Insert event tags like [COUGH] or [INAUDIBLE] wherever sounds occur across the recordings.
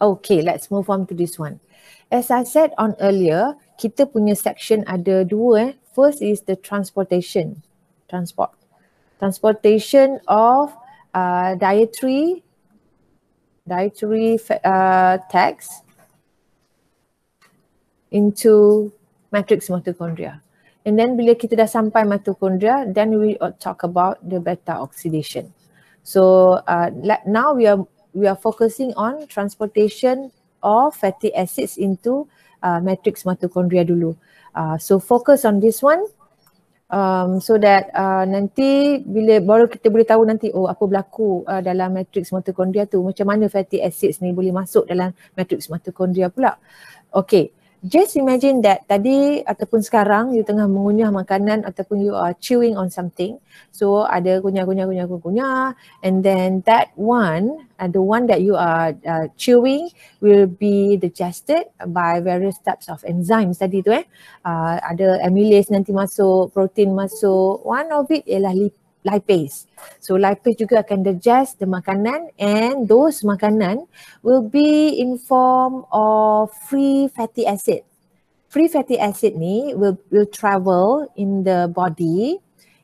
Okay, let's move on to this one. As I said on earlier, kita punya section ada dua eh. First is the transportation, transport. Transportation of uh, dietary dietary uh, text into matrix mitochondria. And then bila kita dah sampai mitochondria, then we talk about the beta oxidation. So uh, now we are we are focusing on transportation of fatty acids into uh, matrix mitochondria dulu. Uh, so focus on this one um, so that uh, nanti bila baru kita boleh tahu nanti oh apa berlaku uh, dalam matrix mitochondria tu macam mana fatty acids ni boleh masuk dalam matrix mitochondria pula. Okay, just imagine that tadi ataupun sekarang you tengah mengunyah makanan ataupun you are chewing on something. So ada kunyah kunyah kunyah kunyah and then that one uh, the one that you are uh, chewing will be digested by various types of enzymes. Tadi tu eh. Uh, ada amylase nanti masuk protein masuk. One of it ialah lipid lipase. So lipase juga akan digest the makanan and those makanan will be in form of free fatty acid. Free fatty acid ni will will travel in the body,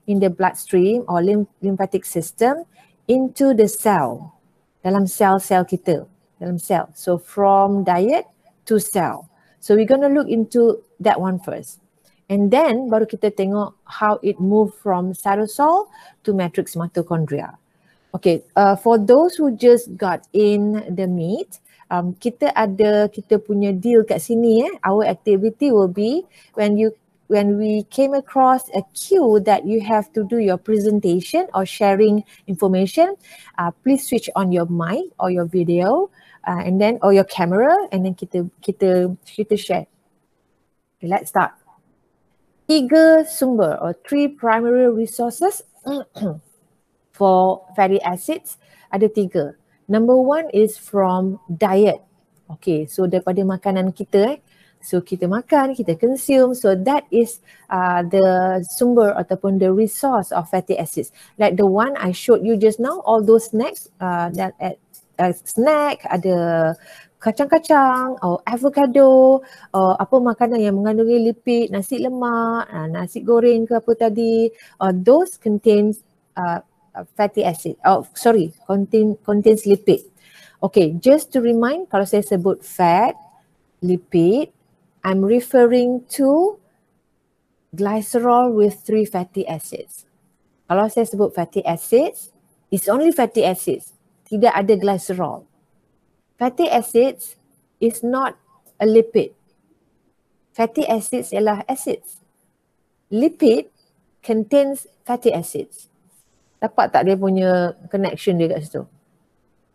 in the bloodstream or lymph, lymphatic system into the cell. Dalam sel-sel kita, dalam cell. So from diet to cell. So we're going to look into that one first. And then baru kita tengok how it move from cytosol to matrix mitochondria. Okay, uh, for those who just got in the meet, um, kita ada kita punya deal kat sini eh. Our activity will be when you when we came across a cue that you have to do your presentation or sharing information, uh, please switch on your mic or your video uh, and then or your camera and then kita kita kita share. Okay, let's start tiga sumber or three primary resources [CLEARS THROAT] for fatty acids ada tiga. Number one is from diet. Okay, so daripada makanan kita eh. So kita makan, kita consume. So that is uh, the sumber ataupun the resource of fatty acids. Like the one I showed you just now, all those snacks uh, that at uh, snack ada kacang-kacang, or avocado, or apa makanan yang mengandungi lipid, nasi lemak, uh, nasi goreng ke apa tadi, uh, those contains uh, fatty acid. Oh, sorry, contain contains lipid. Okay, just to remind, kalau saya sebut fat, lipid, I'm referring to glycerol with three fatty acids. Kalau saya sebut fatty acids, it's only fatty acids. Tidak ada glycerol fatty acids is not a lipid. Fatty acids ialah acids. Lipid contains fatty acids. Dapat tak dia punya connection dia kat situ?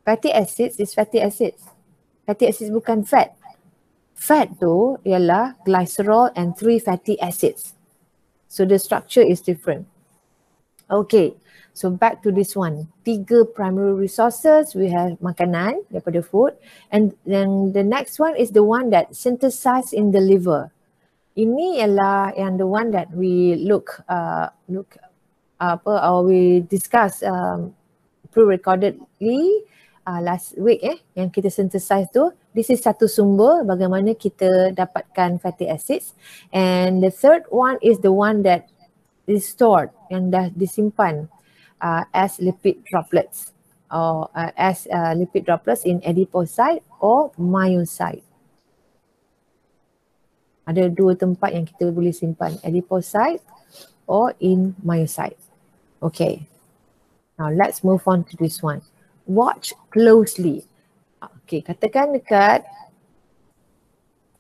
Fatty acids is fatty acids. Fatty acids bukan fat. Fat tu ialah glycerol and three fatty acids. So the structure is different. Okay. So back to this one. Tiga primary resources. We have makanan daripada food. And then the next one is the one that synthesized in the liver. Ini ialah yang the one that we look uh, look apa or we discuss um, pre-recordedly uh, last week eh yang kita synthesize tu. This is satu sumber bagaimana kita dapatkan fatty acids. And the third one is the one that is stored yang dah disimpan uh, as lipid droplets or uh, as uh, lipid droplets in adipocyte or myocyte. Ada dua tempat yang kita boleh simpan, adipocyte or in myocyte. Okay. Now let's move on to this one. Watch closely. Okay, katakan dekat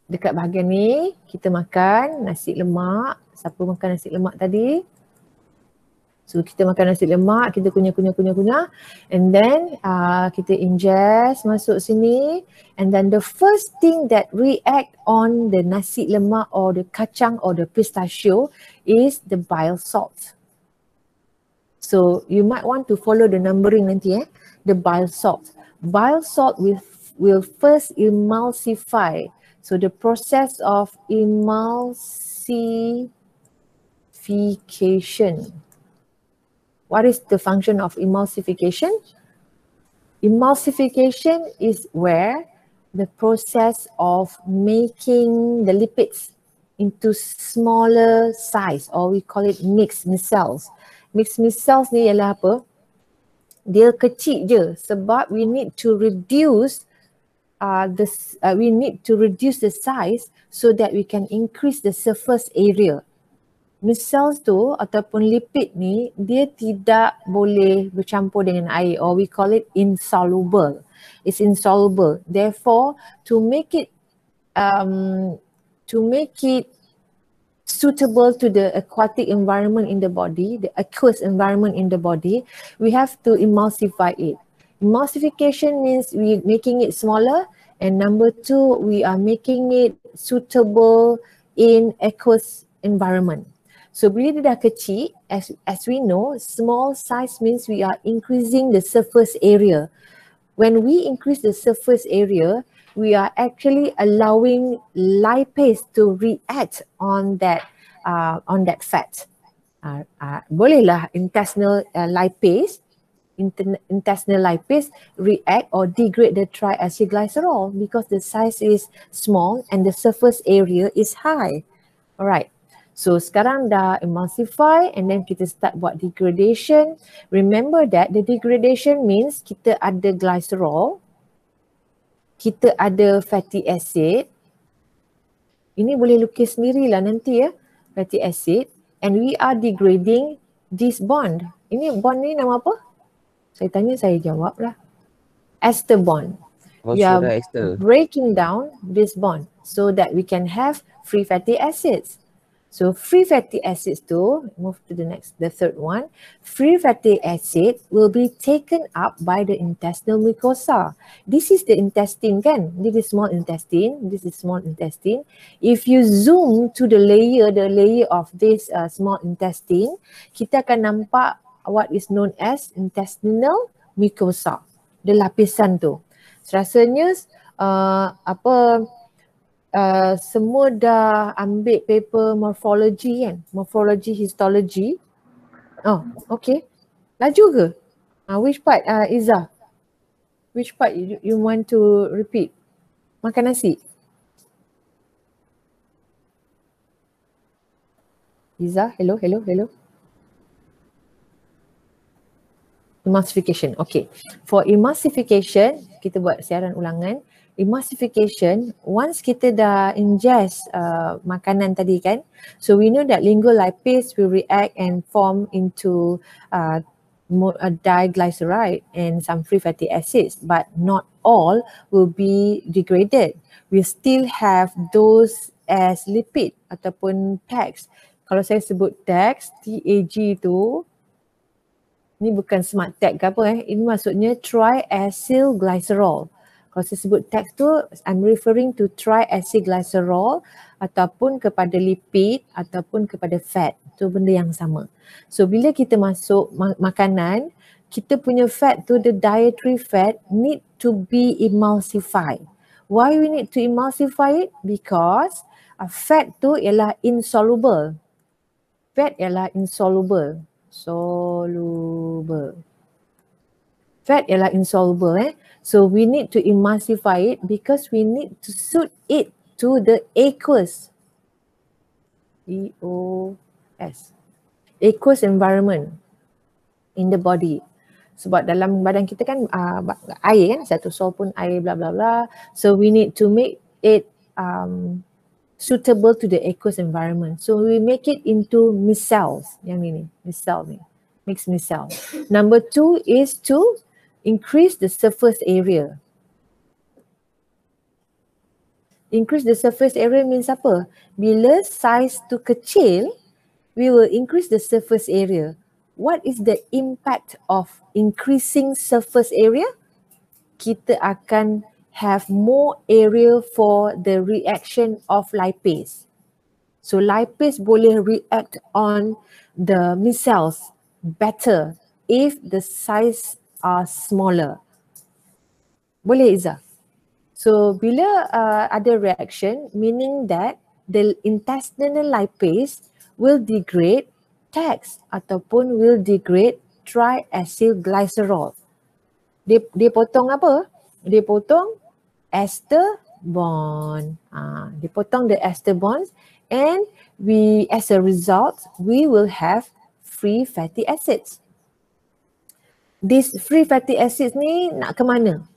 dekat bahagian ni kita makan nasi lemak. Siapa makan nasi lemak tadi? So kita makan nasi lemak, kita kunyah kunyah kunyah kunyah and then uh, kita ingest masuk sini and then the first thing that react on the nasi lemak or the kacang or the pistachio is the bile salt. So you might want to follow the numbering nanti eh, the bile salt. Bile salt will will first emulsify. So the process of emulsification what is the function of emulsification? Emulsification is where the process of making the lipids into smaller size or we call it mixed micelles. Mixed micelles ni ialah apa? Dia kecil je sebab we need to reduce uh, the uh, we need to reduce the size so that we can increase the surface area. Micelles tu ataupun lipid ni dia tidak boleh bercampur dengan air or we call it insoluble. It's insoluble. Therefore, to make it um, to make it suitable to the aquatic environment in the body, the aqueous environment in the body, we have to emulsify it. Emulsification means we making it smaller and number two, we are making it suitable in aqueous environment. So bila dia dah kecil, as, as we know, small size means we are increasing the surface area. When we increase the surface area, we are actually allowing lipase to react on that uh, on that fat. Uh, uh, bolehlah intestinal uh, lipase intestinal lipase react or degrade the triacylglycerol because the size is small and the surface area is high. Alright. So sekarang dah emulsify and then kita start buat degradation. Remember that the degradation means kita ada glycerol, kita ada fatty acid. Ini boleh lukis sendirilah nanti ya, fatty acid. And we are degrading this bond. Ini bond ni nama apa? Saya tanya, saya jawab lah. Ester bond. Oh, we are breaking down this bond so that we can have free fatty acids. So free fatty acids too, move to the next, the third one. Free fatty acid will be taken up by the intestinal mucosa. This is the intestine kan? This is small intestine, this is small intestine. If you zoom to the layer, the layer of this uh, small intestine, kita akan nampak what is known as intestinal mucosa. The lapisan tu. Rasanya uh, apa uh, semua dah ambil paper morphology kan, morphology histology. Oh, okay. Laju ke? Uh, which part uh, Iza? Which part you, you want to repeat? Makan nasi? Iza, hello, hello, hello. Emulsification, okay. For emulsification, kita buat siaran ulangan emulsification once kita dah ingest uh, makanan tadi kan so we know that lingolipase will react and form into uh, a diglyceride and some free fatty acids but not all will be degraded. We still have those as lipid ataupun tags kalau saya sebut tags TAG tu ni bukan smart tag ke apa eh ini maksudnya triacylglycerol kalau saya sebut teks tu, I'm referring to triacylglycerol ataupun kepada lipid ataupun kepada fat. Tu benda yang sama. So bila kita masuk ma- makanan, kita punya fat tu, the dietary fat need to be emulsified. Why we need to emulsify it? Because uh, fat tu ialah insoluble. Fat ialah insoluble. Soluble. Fat ialah insoluble eh. So we need to emulsify it because we need to suit it to the aqueous. E-O-S. Aqueous environment in the body. Sebab dalam badan kita kan uh, air kan, satu sol pun air bla bla bla. So we need to make it um, suitable to the aqueous environment. So we make it into micelles. Yang ini, micelle ni. Mix micelle. Number two is to increase the surface area. Increase the surface area means apa? Bila size tu kecil, we will increase the surface area. What is the impact of increasing surface area? Kita akan have more area for the reaction of lipase. So lipase boleh react on the micelles better if the size are smaller. Boleh Iza? So bila uh, ada reaction meaning that the intestinal lipase will degrade TAX ataupun will degrade triacylglycerol. Dia, dia potong apa? Dia potong ester bond. Uh, dia potong the ester bonds and we as a result we will have free fatty acids. This free fatty acids ni nak ke mana?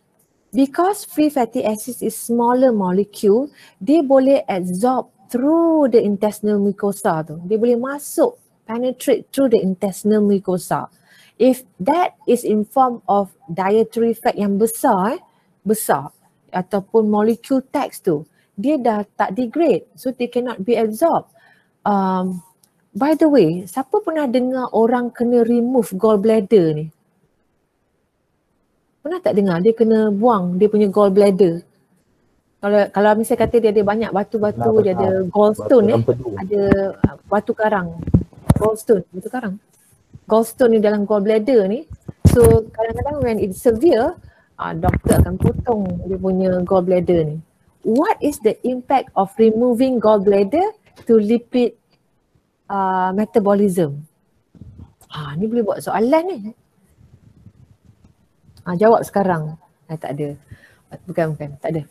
Because free fatty acids is smaller molecule, dia boleh absorb through the intestinal mucosa tu. Dia boleh masuk, penetrate through the intestinal mucosa. If that is in form of dietary fat yang besar, eh, besar ataupun molecule text tu, dia dah tak degrade. So they cannot be absorbed. Um, by the way, siapa pernah dengar orang kena remove gallbladder ni? Pernah tak dengar dia kena buang dia punya gallbladder? Kalau kalau misalnya kata dia ada banyak batu-batu, dia ada gallstone eh, ada uh, batu karang. Gallstone, batu karang. Gallstone ni dalam gallbladder ni. So kadang-kadang when it's severe, uh, doktor akan potong dia punya gallbladder ni. What is the impact of removing gallbladder to lipid uh, metabolism? Ah, ni boleh buat soalan ni. Ah, jawab sekarang. Eh, tak ada. Bukan, bukan. Tak ada.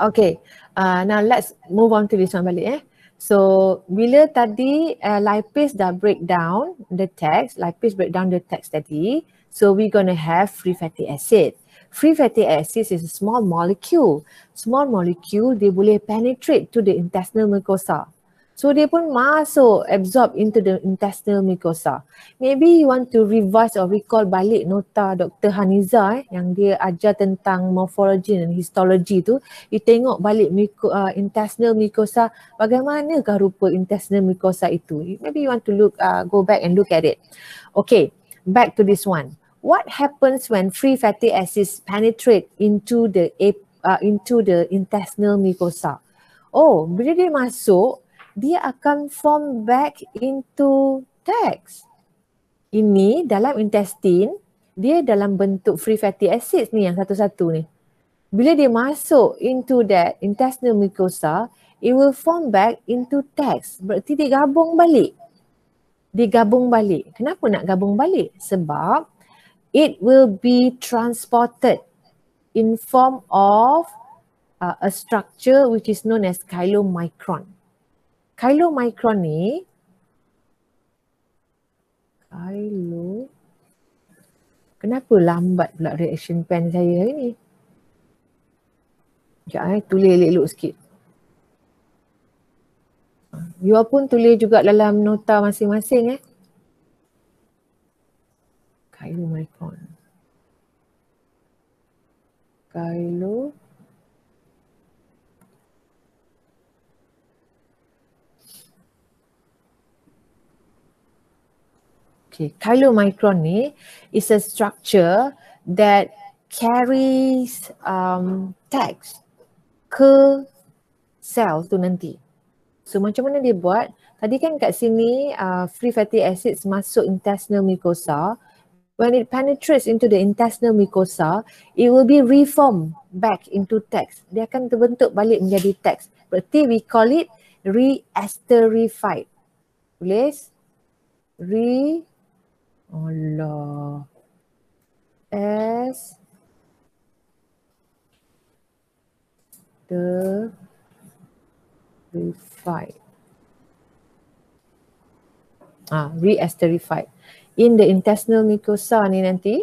Okay. Uh, now let's move on to this one balik eh. So bila tadi uh, lipase dah break down the text, lipase break down the text tadi, so we gonna have free fatty acid. Free fatty acids is a small molecule. Small molecule dia boleh penetrate to the intestinal mucosa. So dia pun masuk absorb into the intestinal mucosa. Maybe you want to revise or recall balik nota Dr. Haniza eh, yang dia ajar tentang morphology dan histology tu. You tengok balik muco, uh, intestinal mucosa bagaimanakah rupa intestinal mucosa itu. Maybe you want to look uh, go back and look at it. Okay, back to this one. What happens when free fatty acids penetrate into the uh, into the intestinal mucosa? Oh, bila dia masuk, dia akan form back into text. Ini dalam intestine, dia dalam bentuk free fatty acids ni yang satu-satu ni. Bila dia masuk into that intestinal mucosa, it will form back into text. Berarti dia gabung balik. Dia gabung balik. Kenapa nak gabung balik? Sebab it will be transported in form of uh, a structure which is known as chylomicron chylomicron ni Kylo Kenapa lambat pula reaction pen saya hari ni? Sekejap eh, tulis elok-elok sikit. You pun tulis juga dalam nota masing-masing eh. Chylomicron. Kylo Okay, chylomicron ni is a structure that carries um, text ke sel tu nanti. So macam mana dia buat? Tadi kan kat sini uh, free fatty acids masuk intestinal mucosa. When it penetrates into the intestinal mucosa, it will be reformed back into text. Dia akan terbentuk balik menjadi text. Berarti we call it re-esterified. Tulis. Re Allah. S the. Ah, re-esterified. In the intestinal mucosa ni nanti,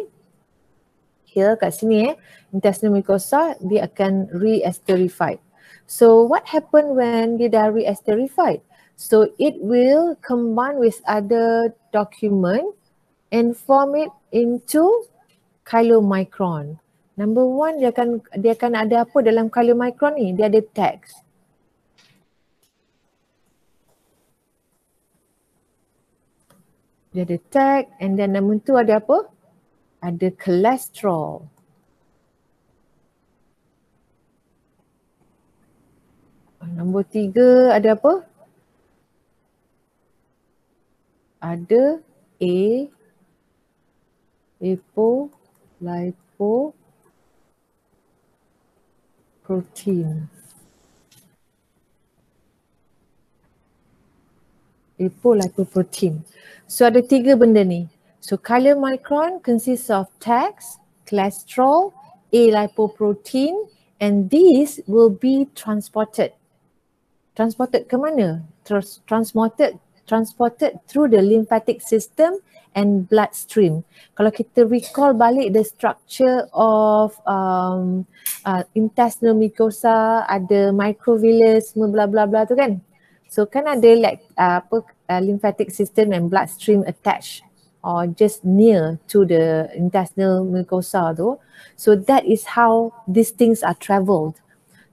here kat sini eh, intestinal mucosa dia akan re-esterified. So what happen when dia dah re-esterified? So it will combine with other document and form it into chylomicron. Number one, dia akan dia akan ada apa dalam chylomicron ni? Dia ada text. Dia ada tag and then number two ada apa? Ada cholesterol. Nombor tiga ada apa? Ada A apo lipo protein apolipoprotein so ada tiga benda ni so chylomicron consists of tax cholesterol a lipoprotein and these will be transported. Transported ke mana? Trans- transported transported through the lymphatic system and bloodstream. Kalau kita recall balik the structure of um, uh, intestinal mucosa, ada microvillus, semua bla bla bla tu kan. So kan ada like uh, apa uh, lymphatic system and bloodstream attached or just near to the intestinal mucosa tu. So that is how these things are travelled.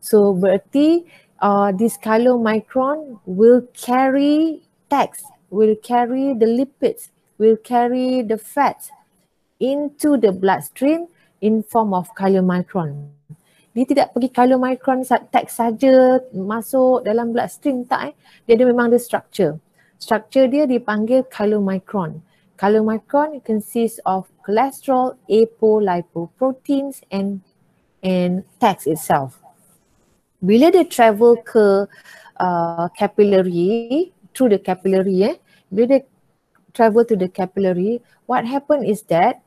So berarti uh, this chylomicron will carry text, will carry the lipids, will carry the fats into the bloodstream in form of chylomicron. Dia tidak pergi chylomicron text saja masuk dalam bloodstream tak eh. Dia ada memang ada structure. Structure dia dipanggil chylomicron. Chylomicron consists of cholesterol, apolipoproteins and and text itself. Bila dia travel ke uh, capillary, through the capillary eh? Dia travel to the capillary what happen is that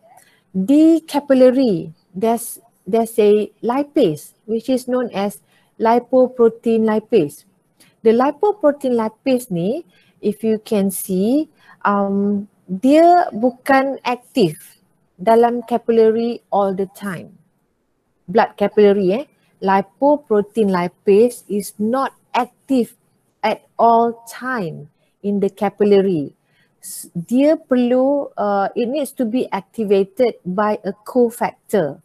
the capillary there's there's a lipase which is known as lipoprotein lipase. The lipoprotein lipase ni if you can see um dia bukan aktif dalam capillary all the time. Blood capillary eh? Lipoprotein lipase is not active all time in the capillary. Dia perlu, uh, it needs to be activated by a cofactor.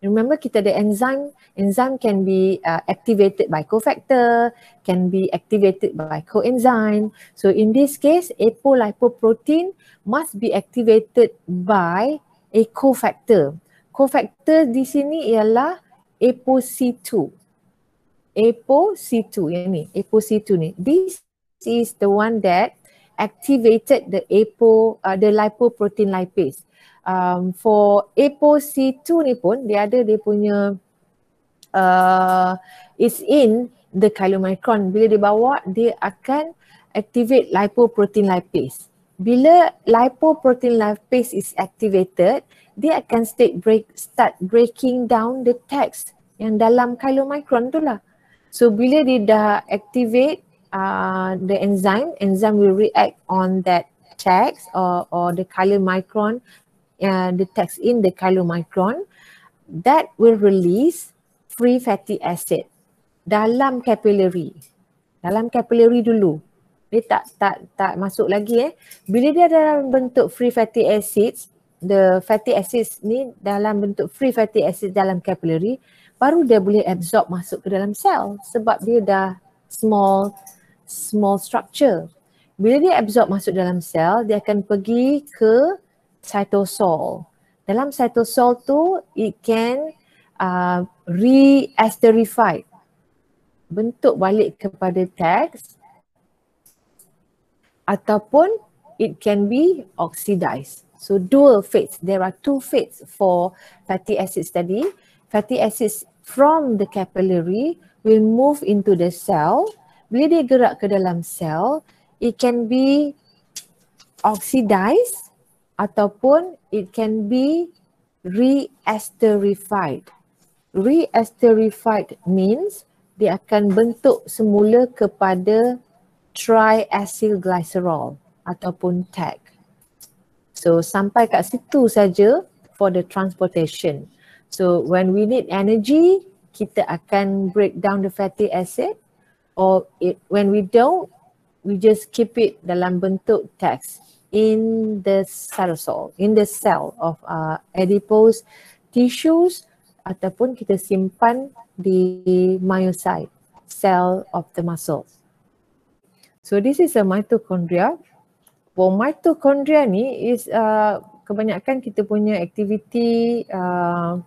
Remember kita ada enzyme, enzyme can be uh, activated by cofactor, can be activated by coenzyme. So in this case, apolipoprotein must be activated by a cofactor. Cofactor di sini ialah ApoC2. ApoC2 yang ni, ApoC2 ni. This is the one that activated the apo uh, the lipoprotein lipase. Um, for ApoC2 ni pun dia ada dia punya uh, is in the chylomicron. Bila dia bawa dia akan activate lipoprotein lipase. Bila lipoprotein lipase is activated, dia akan state break, start breaking down the text yang dalam chylomicron tu lah. So bila dia dah activate uh, the enzyme, enzyme will react on that text or, or the chylomicron, uh, the text in the chylomicron, that will release free fatty acid dalam capillary. Dalam capillary dulu. Dia tak tak tak masuk lagi eh. Bila dia dalam bentuk free fatty acids, the fatty acids ni dalam bentuk free fatty acid dalam capillary, baru dia boleh absorb masuk ke dalam sel sebab dia dah small small structure. Bila dia absorb masuk dalam sel, dia akan pergi ke cytosol. Dalam cytosol tu, it can uh, re-esterified. Bentuk balik kepada text ataupun it can be oxidized. So dual fates. There are two fates for fatty acid study. Fatty acids from the capillary will move into the cell. Bila dia gerak ke dalam sel, it can be oxidized ataupun it can be re-esterified. Re-esterified means dia akan bentuk semula kepada triacylglycerol ataupun TAG. So sampai kat situ saja for the transportation. So when we need energy, kita akan break down the fatty acid or it, when we don't, we just keep it dalam bentuk text in the cytosol, in the cell of uh, adipose tissues ataupun kita simpan di myocyte, cell of the muscles. So this is a mitochondria. For mitochondria ni is uh, kebanyakan kita punya activity uh,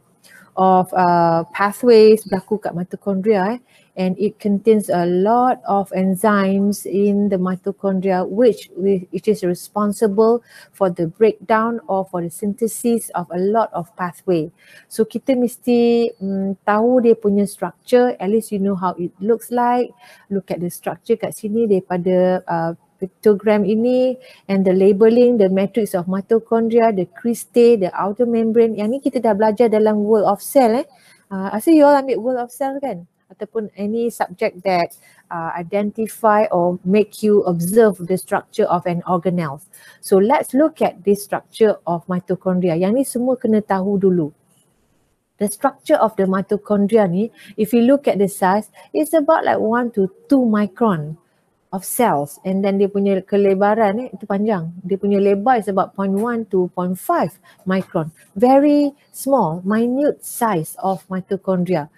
of uh, pathways berlaku kat mitochondria eh, and it contains a lot of enzymes in the mitochondria which which is responsible for the breakdown or for the synthesis of a lot of pathway. So kita mesti um, tahu dia punya structure, at least you know how it looks like. Look at the structure kat sini daripada uh, pictogram ini and the labeling, the matrix of mitochondria, the cristae, the outer membrane. Yang ni kita dah belajar dalam world of cell eh. Uh, I see you all ambil world of cell kan? Ataupun any subject that uh, identify or make you observe the structure of an organelle. So let's look at this structure of mitochondria. Yang ni semua kena tahu dulu. The structure of the mitochondria ni, if you look at the size, it's about like 1 to 2 micron of cells and then dia punya kelebaran eh, itu panjang. Dia punya lebar is about 0.1 to 0.5 micron. Very small, minute size of mitochondria.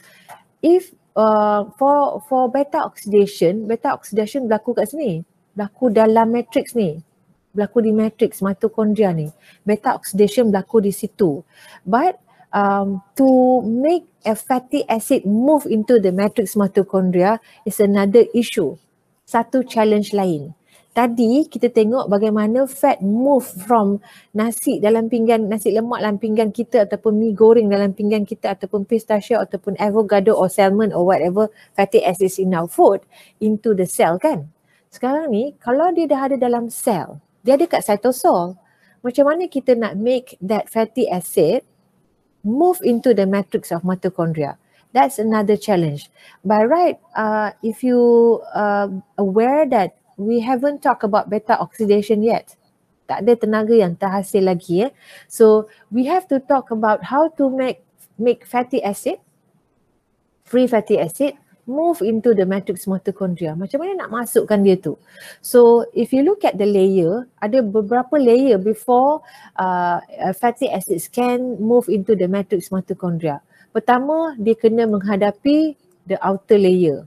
If uh, for for beta oxidation, beta oxidation berlaku kat sini. Berlaku dalam matrix ni. Berlaku di matrix mitochondria ni. Beta oxidation berlaku di situ. But um, to make a fatty acid move into the matrix mitochondria is another issue satu challenge lain. Tadi kita tengok bagaimana fat move from nasi dalam pinggan, nasi lemak dalam pinggan kita ataupun mi goreng dalam pinggan kita ataupun pistachio ataupun avocado or salmon or whatever fatty acids in our food into the cell kan. Sekarang ni kalau dia dah ada dalam cell, dia ada kat cytosol. Macam mana kita nak make that fatty acid move into the matrix of mitochondria? That's another challenge. By right, uh, if you uh, aware that we haven't talked about beta oxidation yet, tak ada tenaga yang terhasil lagi. Eh. So we have to talk about how to make make fatty acid, free fatty acid, move into the matrix mitochondria. Macam mana nak masukkan dia tu? So if you look at the layer, ada beberapa layer before uh, fatty acids can move into the matrix mitochondria. Pertama, dia kena menghadapi the outer layer.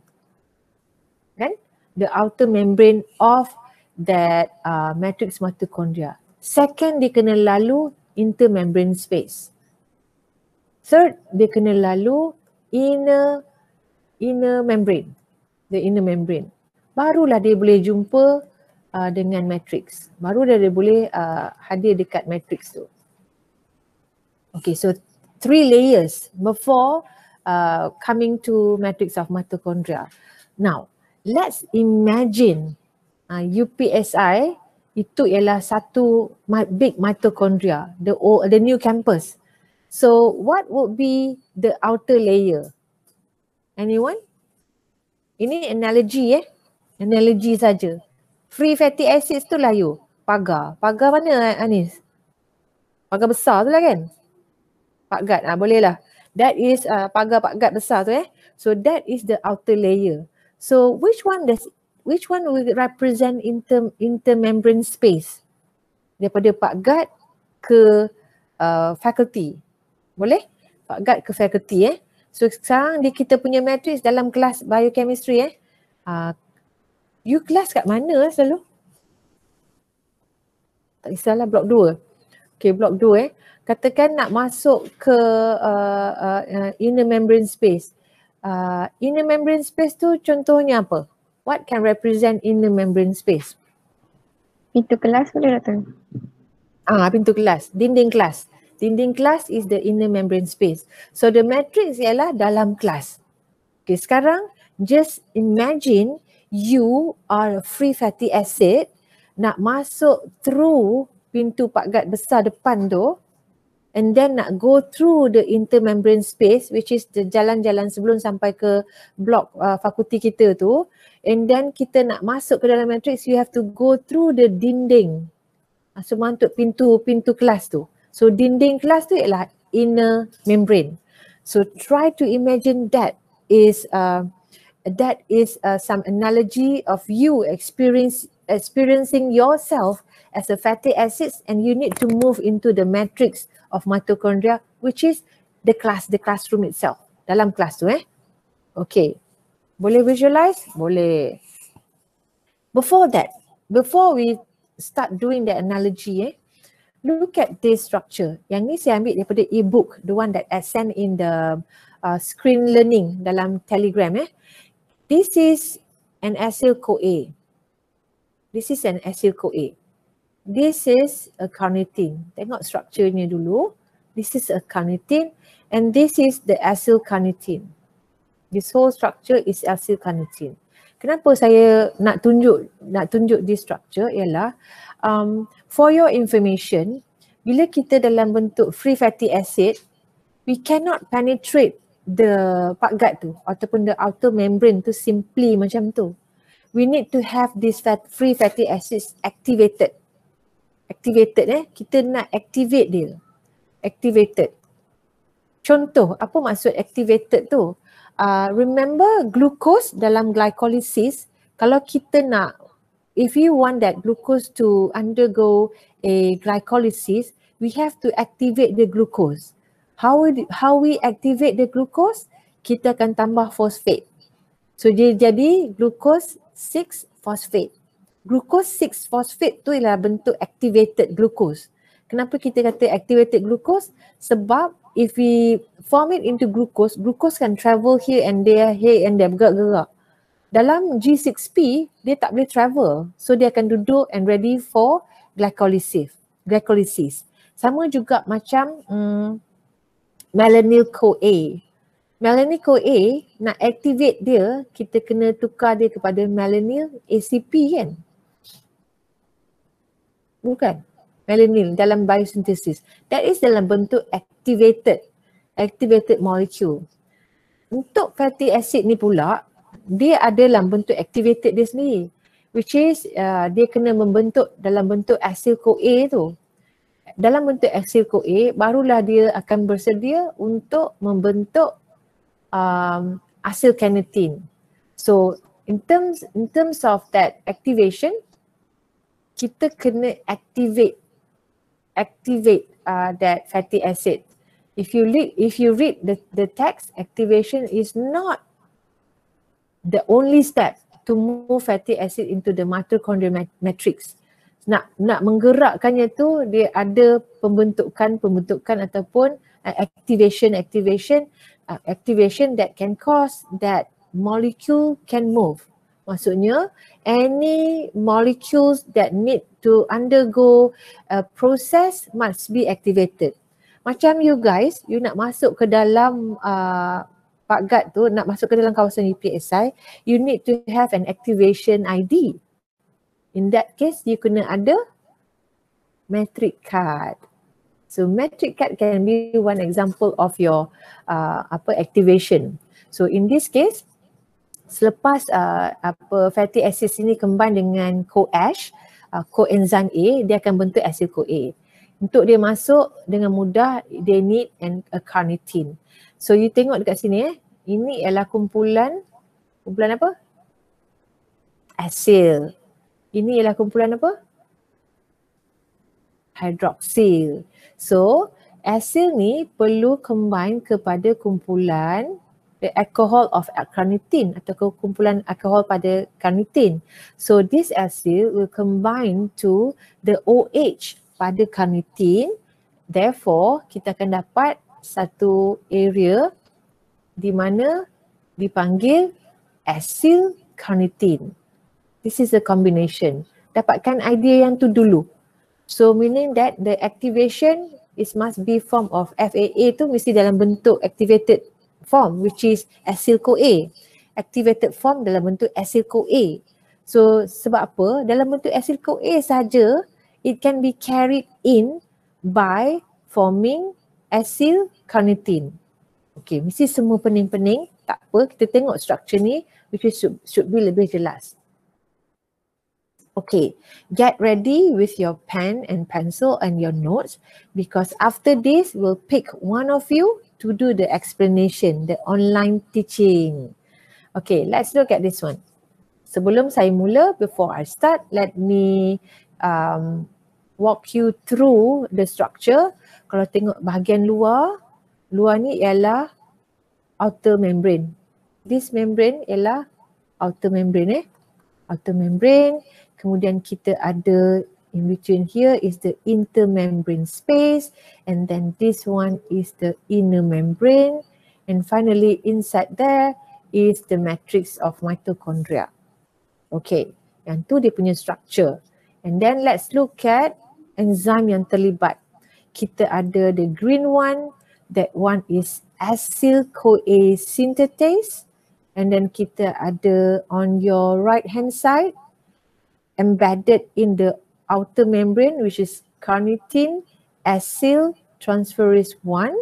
Kan? The outer membrane of that uh, matrix mitochondria. Second, dia kena lalu intermembrane space. Third, dia kena lalu inner inner membrane. The inner membrane. Barulah dia boleh jumpa uh, dengan matrix. Baru dia boleh uh, hadir dekat matrix tu. Okay, so three layers before uh, coming to matrix of mitochondria. Now, let's imagine uh, UPSI itu ialah satu big mitochondria, the the new campus. So, what would be the outer layer? Anyone? Ini analogy eh. Analogy saja. Free fatty acids tu lah you. Pagar. Pagar mana Anis? Pagar besar tu lah kan? Pak Gad. Ah, boleh lah. That is uh, pagar Pak Gad besar tu eh. So that is the outer layer. So which one does which one will represent inter intermembrane space daripada Pak Gad ke uh, faculty? Boleh? Pak Gad ke faculty eh. So sekarang di kita punya matrix dalam kelas biochemistry eh. Uh, you kelas kat mana selalu? Tak kisahlah blok 2. Okay blok 2 eh katakan nak masuk ke uh, uh, uh, inner membrane space. Uh, inner membrane space tu contohnya apa? What can represent inner membrane space? Pintu kelas boleh tak? Ah, pintu kelas, dinding kelas. Dinding kelas is the inner membrane space. So the matrix ialah dalam kelas. Okay, sekarang just imagine you are a free fatty acid nak masuk through pintu pak gad besar depan tu and then nak go through the intermembrane space which is the jalan-jalan sebelum sampai ke blok uh, fakulti kita tu. And then kita nak masuk ke dalam matrix you have to go through the dinding. Uh, so untuk pintu pintu kelas tu. So dinding kelas tu ialah inner membrane. So try to imagine that is uh, that is uh, some analogy of you experience experiencing yourself as a fatty acids and you need to move into the matrix of mitochondria which is the class, the classroom itself. Dalam kelas tu eh. Okay. Boleh visualize? Boleh. Before that, before we start doing the analogy eh, look at this structure. Yang ni saya ambil daripada e-book, the one that I sent in the uh, screen learning dalam telegram eh. This is an acyl CoA. This is an acyl CoA. This is a carnitine. Tengok strukturnya dulu. This is a carnitine and this is the acyl carnitine. This whole structure is acyl carnitine. Kenapa saya nak tunjuk nak tunjuk this structure ialah um, for your information bila kita dalam bentuk free fatty acid we cannot penetrate the part guard tu ataupun the outer membrane tu simply macam tu. We need to have this fat, free fatty acids activated. Activated eh, kita nak activate dia. Activated. Contoh, apa maksud activated tu? Uh, remember glucose dalam glycolysis, kalau kita nak, if you want that glucose to undergo a glycolysis, we have to activate the glucose. How how we activate the glucose? Kita akan tambah phosphate. So dia jadi glucose 6 phosphate. Glucose 6 phosphate tu ialah bentuk activated glucose. Kenapa kita kata activated glucose? Sebab if we form it into glucose, glucose can travel here and there, here and there, bergerak-gerak. Dalam G6P, dia tak boleh travel. So dia akan duduk and ready for glycolysis. glycolysis. Sama juga macam hmm, Melanyl CoA. Melanyl CoA nak activate dia, kita kena tukar dia kepada melanyl ACP kan? Bukan. Melanyl dalam biosynthesis. That is dalam bentuk activated activated molecule. Untuk fatty acid ni pula, dia ada dalam bentuk activated dia sendiri. Which is uh, dia kena membentuk dalam bentuk acyl CoA tu dalam bentuk acyl CoA barulah dia akan bersedia untuk membentuk um, acyl carnitine. So in terms in terms of that activation kita kena activate activate uh, that fatty acid. If you read if you read the the text activation is not the only step to move fatty acid into the mitochondrial matrix nak nak menggerakkannya tu dia ada pembentukan pembentukan ataupun uh, activation activation uh, activation that can cause that molecule can move maksudnya any molecules that need to undergo a process must be activated macam you guys you nak masuk ke dalam uh, Pak Gad tu nak masuk ke dalam kawasan UPSI you need to have an activation ID In that case, you kena ada metric card. So metric card can be one example of your uh, apa activation. So in this case, selepas uh, apa fatty acid ini combine dengan CoAsh, uh, coenzyme A, dia akan bentuk acyl CoA. Untuk dia masuk dengan mudah, they need an a carnitine. So you tengok dekat sini eh, ini ialah kumpulan kumpulan apa? Acyl. Ini ialah kumpulan apa? Hydroxyl. So, acyl ni perlu combine kepada kumpulan the alcohol of carnitine atau kumpulan alkohol pada carnitine. So, this acyl will combine to the OH pada carnitine. Therefore, kita akan dapat satu area di mana dipanggil acyl carnitine. This is a combination. Dapatkan idea yang tu dulu. So meaning that the activation is must be form of FAA tu mesti dalam bentuk activated form which is acyl CoA. Activated form dalam bentuk acyl CoA. So sebab apa? Dalam bentuk acyl CoA saja it can be carried in by forming acyl carnitine. Okay, mesti semua pening-pening. Tak apa, kita tengok structure ni which is should, should be lebih jelas. Okay, get ready with your pen and pencil and your notes because after this, we'll pick one of you to do the explanation, the online teaching. Okay, let's look at this one. Sebelum saya mula, before I start, let me um, walk you through the structure. Kalau tengok bahagian luar, luar ni ialah outer membrane. This membrane ialah outer membrane eh. Outer membrane kemudian kita ada in between here is the intermembrane space and then this one is the inner membrane and finally inside there is the matrix of mitochondria. Okay, yang tu dia punya structure. And then let's look at enzyme yang terlibat. Kita ada the green one, that one is acyl CoA synthetase and then kita ada on your right hand side embedded in the outer membrane which is carnitine acyl transferase 1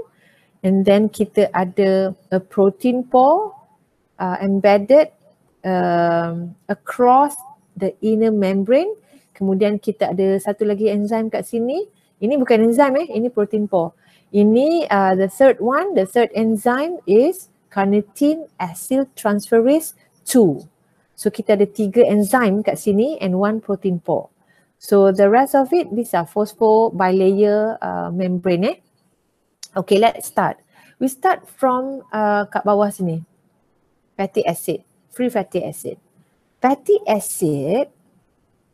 and then kita ada a protein pore uh, embedded um, across the inner membrane. Kemudian kita ada satu lagi enzim kat sini. Ini bukan enzim eh, ini protein pore. Ini uh, the third one, the third enzyme is carnitine acyltransferase 2. So kita ada tiga enzim kat sini and one protein pore. So the rest of it, these are phospho bilayer uh, membrane eh. Okay, let's start. We start from uh, kat bawah sini. Fatty acid, free fatty acid. Fatty acid,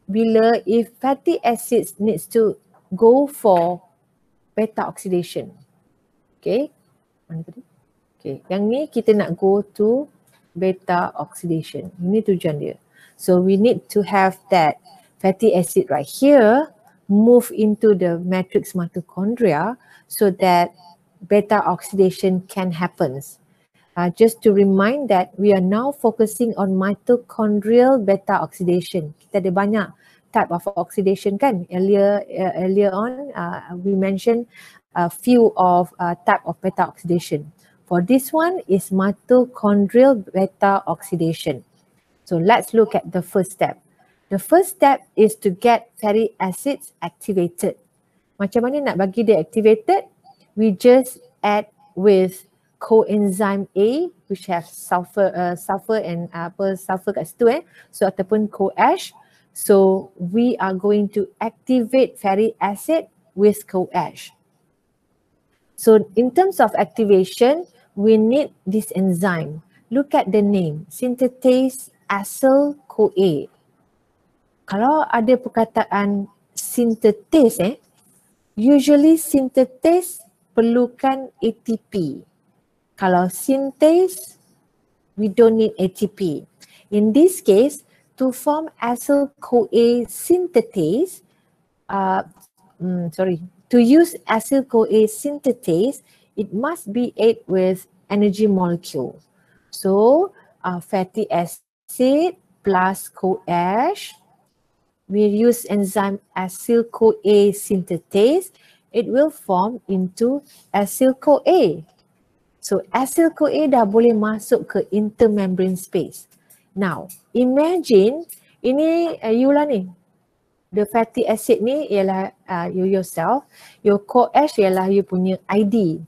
bila if fatty acids needs to go for beta oxidation. Okay, mana tadi? Okay, yang ni kita nak go to beta oxidation. Ini tujuan dia. So we need to have that fatty acid right here move into the matrix mitochondria so that beta oxidation can happen. Uh, just to remind that we are now focusing on mitochondrial beta oxidation. Kita ada banyak type of oxidation kan. Earlier uh, earlier on uh, we mentioned a few of uh, type of beta oxidation. For this one is mitochondrial beta oxidation. So let's look at the first step. The first step is to get fatty acids activated. Macam mana nak bagi dia activated? We just add with coenzyme A which have sulfur uh, sulfur and uh, apa sulfur kat situ eh. So ataupun CoAsh. So we are going to activate fatty acid with CoAsh. So in terms of activation, we need this enzyme. Look at the name, synthetase acyl CoA. Kalau ada perkataan synthetase eh, usually synthetase perlukan ATP. Kalau synthase, we don't need ATP. In this case, to form acyl CoA synthetase, uh, mm, sorry, to use acyl CoA synthetase, it must be ate with energy molecule. So uh, fatty acid plus CoAsh, we use enzyme acyl-CoA synthetase, it will form into acyl-CoA. So acyl-CoA dah boleh masuk ke intermembrane space. Now, imagine ini uh, you lah ni. The fatty acid ni ialah uh, you yourself. Your CoAsh ialah you punya ID.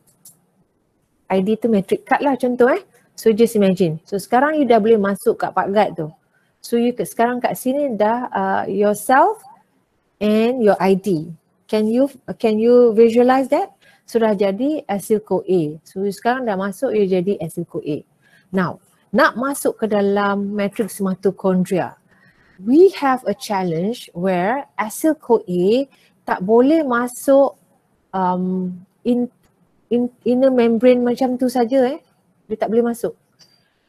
ID tu metric card lah contoh eh. So just imagine. So sekarang you dah boleh masuk kat Pak Gad tu. So you sekarang kat sini dah uh, yourself and your ID. Can you can you visualize that? Sudah jadi acyl CoA. So you sekarang dah masuk you jadi acyl CoA. Now, nak masuk ke dalam matrix mitochondria. We have a challenge where acyl CoA tak boleh masuk um, in in, inner membrane macam tu saja eh dia tak boleh masuk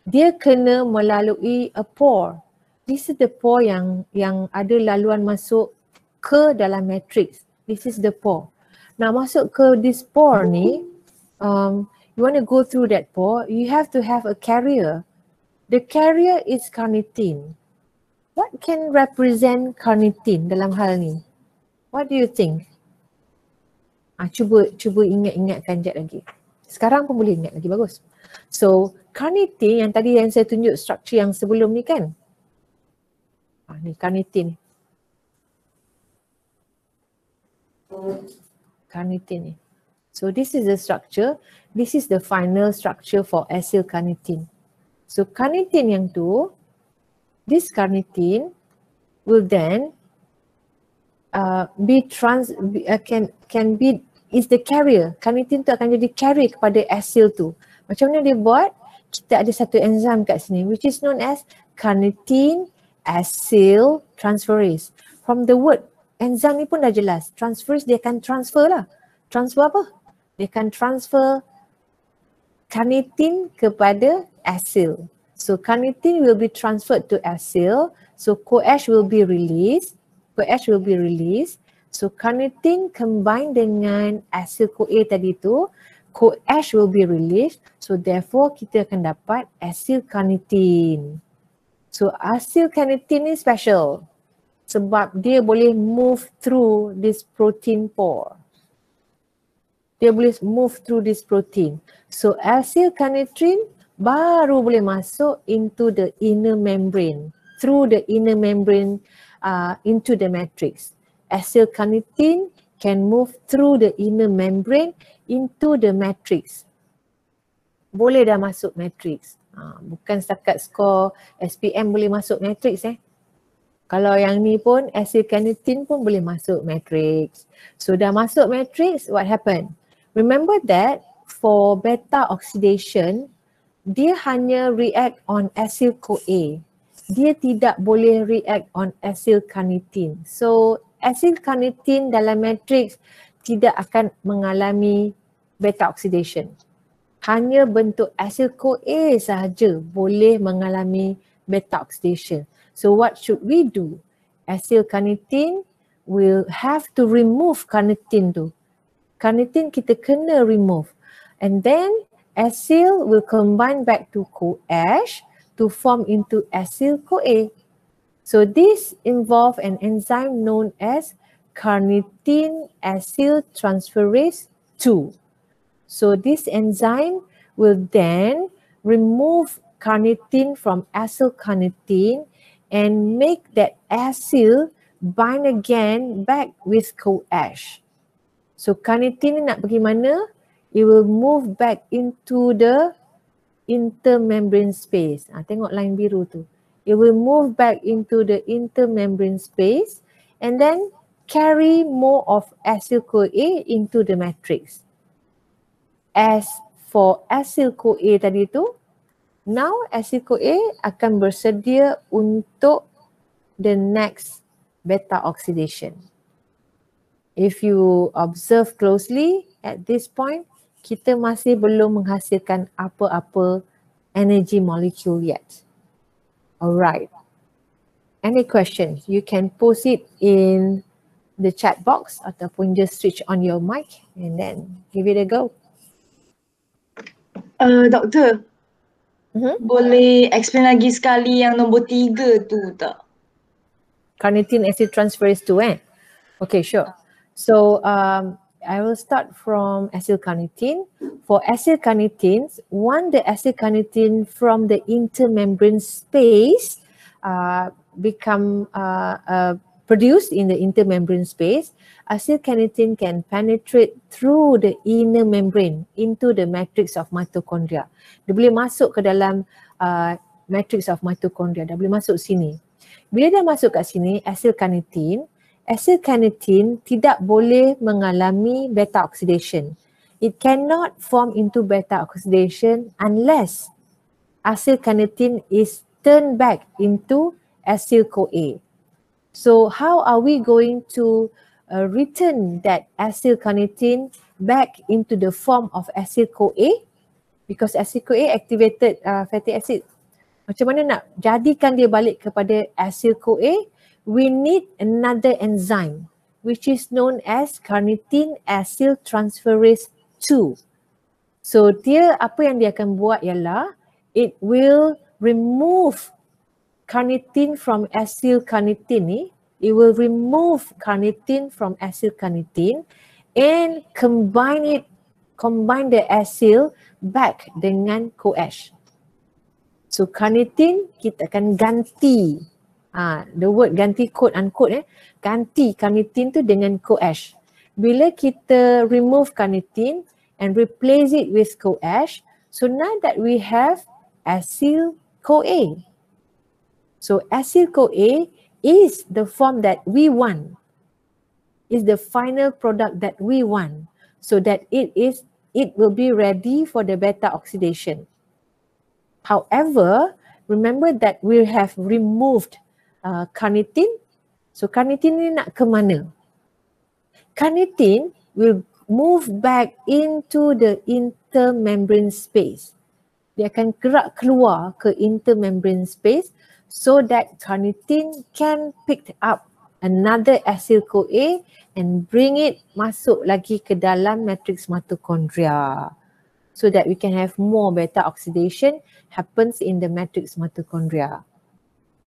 dia kena melalui a pore this is the pore yang yang ada laluan masuk ke dalam matrix this is the pore nak masuk ke this pore ni um, you want to go through that pore you have to have a carrier the carrier is carnitine what can represent carnitine dalam hal ni what do you think Ah, cuba cuba ingat-ingatkan jap lagi. Sekarang pun boleh ingat lagi bagus. So carnitine yang tadi yang saya tunjuk struktur yang sebelum ni kan. Ah, ni carnitine. Carnitine ni. So this is the structure. This is the final structure for acyl carnitine. So carnitine yang tu, this carnitine will then uh, be trans be, uh, can can be is the carrier. Carnitine tu akan jadi carry kepada acyl tu. Macam mana dia buat? Kita ada satu enzim kat sini which is known as carnitine acyl transferase. From the word enzim ni pun dah jelas. Transferase dia akan transfer lah. Transfer apa? Dia akan transfer carnitine kepada acyl. So carnitine will be transferred to acyl. So CoAsh will be released CoAsh will be released. So carnitine combine dengan acyl CoA tadi tu, CoAsh will be released. So therefore kita akan dapat acyl carnitine. So acyl carnitine ni special sebab dia boleh move through this protein pore. dia boleh move through this protein. So acyl carnitine baru boleh masuk into the inner membrane, through the inner membrane uh, into the matrix. Acyl carnitine can move through the inner membrane into the matrix. Boleh dah masuk matrix. Ha, bukan setakat skor SPM boleh masuk matrix eh. Kalau yang ni pun acyl carnitine pun boleh masuk matrix. So dah masuk matrix, what happen? Remember that for beta oxidation, dia hanya react on acyl CoA. Dia tidak boleh react on acyl carnitine. So acyl carnitine dalam matrix tidak akan mengalami beta oxidation. Hanya bentuk acyl CoA sahaja boleh mengalami beta oxidation. So what should we do? Acyl carnitine will have to remove carnitine tu carnitine kita kena remove. And then acyl will combine back to CoH to form into acyl CoA. So this involve an enzyme known as carnitine acyl transferase 2. So this enzyme will then remove carnitine from acyl carnitine and make that acyl bind again back with CoH. So carnitine ni nak pergi mana? It will move back into the intermembrane space. Ha, tengok line biru tu. It will move back into the intermembrane space and then carry more of acyl CoA into the matrix. As for acyl CoA tadi tu, now acyl CoA akan bersedia untuk the next beta oxidation if you observe closely at this point, kita masih belum menghasilkan apa-apa energy molecule yet. Alright. Any questions? You can post it in the chat box ataupun just switch on your mic and then give it a go. Uh, doktor, mm-hmm. boleh explain lagi sekali yang nombor tiga tu tak? Carnitine acid transferase tu eh? Okay, sure. So um, I will start from acylcarnitine. For acylcarnitine, one the acylcarnitine from the intermembrane space uh, become uh, uh, produced in the intermembrane space. Acylcarnitine can penetrate through the inner membrane into the matrix of mitochondria. Dia boleh masuk ke dalam uh, matrix of mitochondria. Dia boleh masuk sini. Bila dia masuk kat sini, acylcarnitine acyl carnitine tidak boleh mengalami beta oxidation. It cannot form into beta oxidation unless acyl carnitine is turned back into acyl CoA. So how are we going to uh, return that acyl carnitine back into the form of acyl CoA? Because acyl CoA activated uh, fatty acid. Macam mana nak jadikan dia balik kepada acyl CoA? we need another enzyme which is known as carnitine acyl transferase 2. So dia apa yang dia akan buat ialah it will remove carnitine from acyl carnitine ni. It will remove carnitine from acyl carnitine and combine it combine the acyl back dengan CoH. So carnitine kita akan ganti Ha, the word ganti quote unquote eh. Ganti carnitine tu dengan CoH. Bila kita remove carnitine and replace it with CoH, so now that we have acyl CoA. So acyl CoA is the form that we want. Is the final product that we want. So that it is it will be ready for the beta oxidation. However, remember that we have removed uh, carnitine. So carnitine ni nak ke mana? Carnitine will move back into the intermembrane space. Dia akan gerak keluar ke intermembrane space so that carnitine can pick up another acyl CoA and bring it masuk lagi ke dalam matrix mitochondria so that we can have more beta oxidation happens in the matrix mitochondria.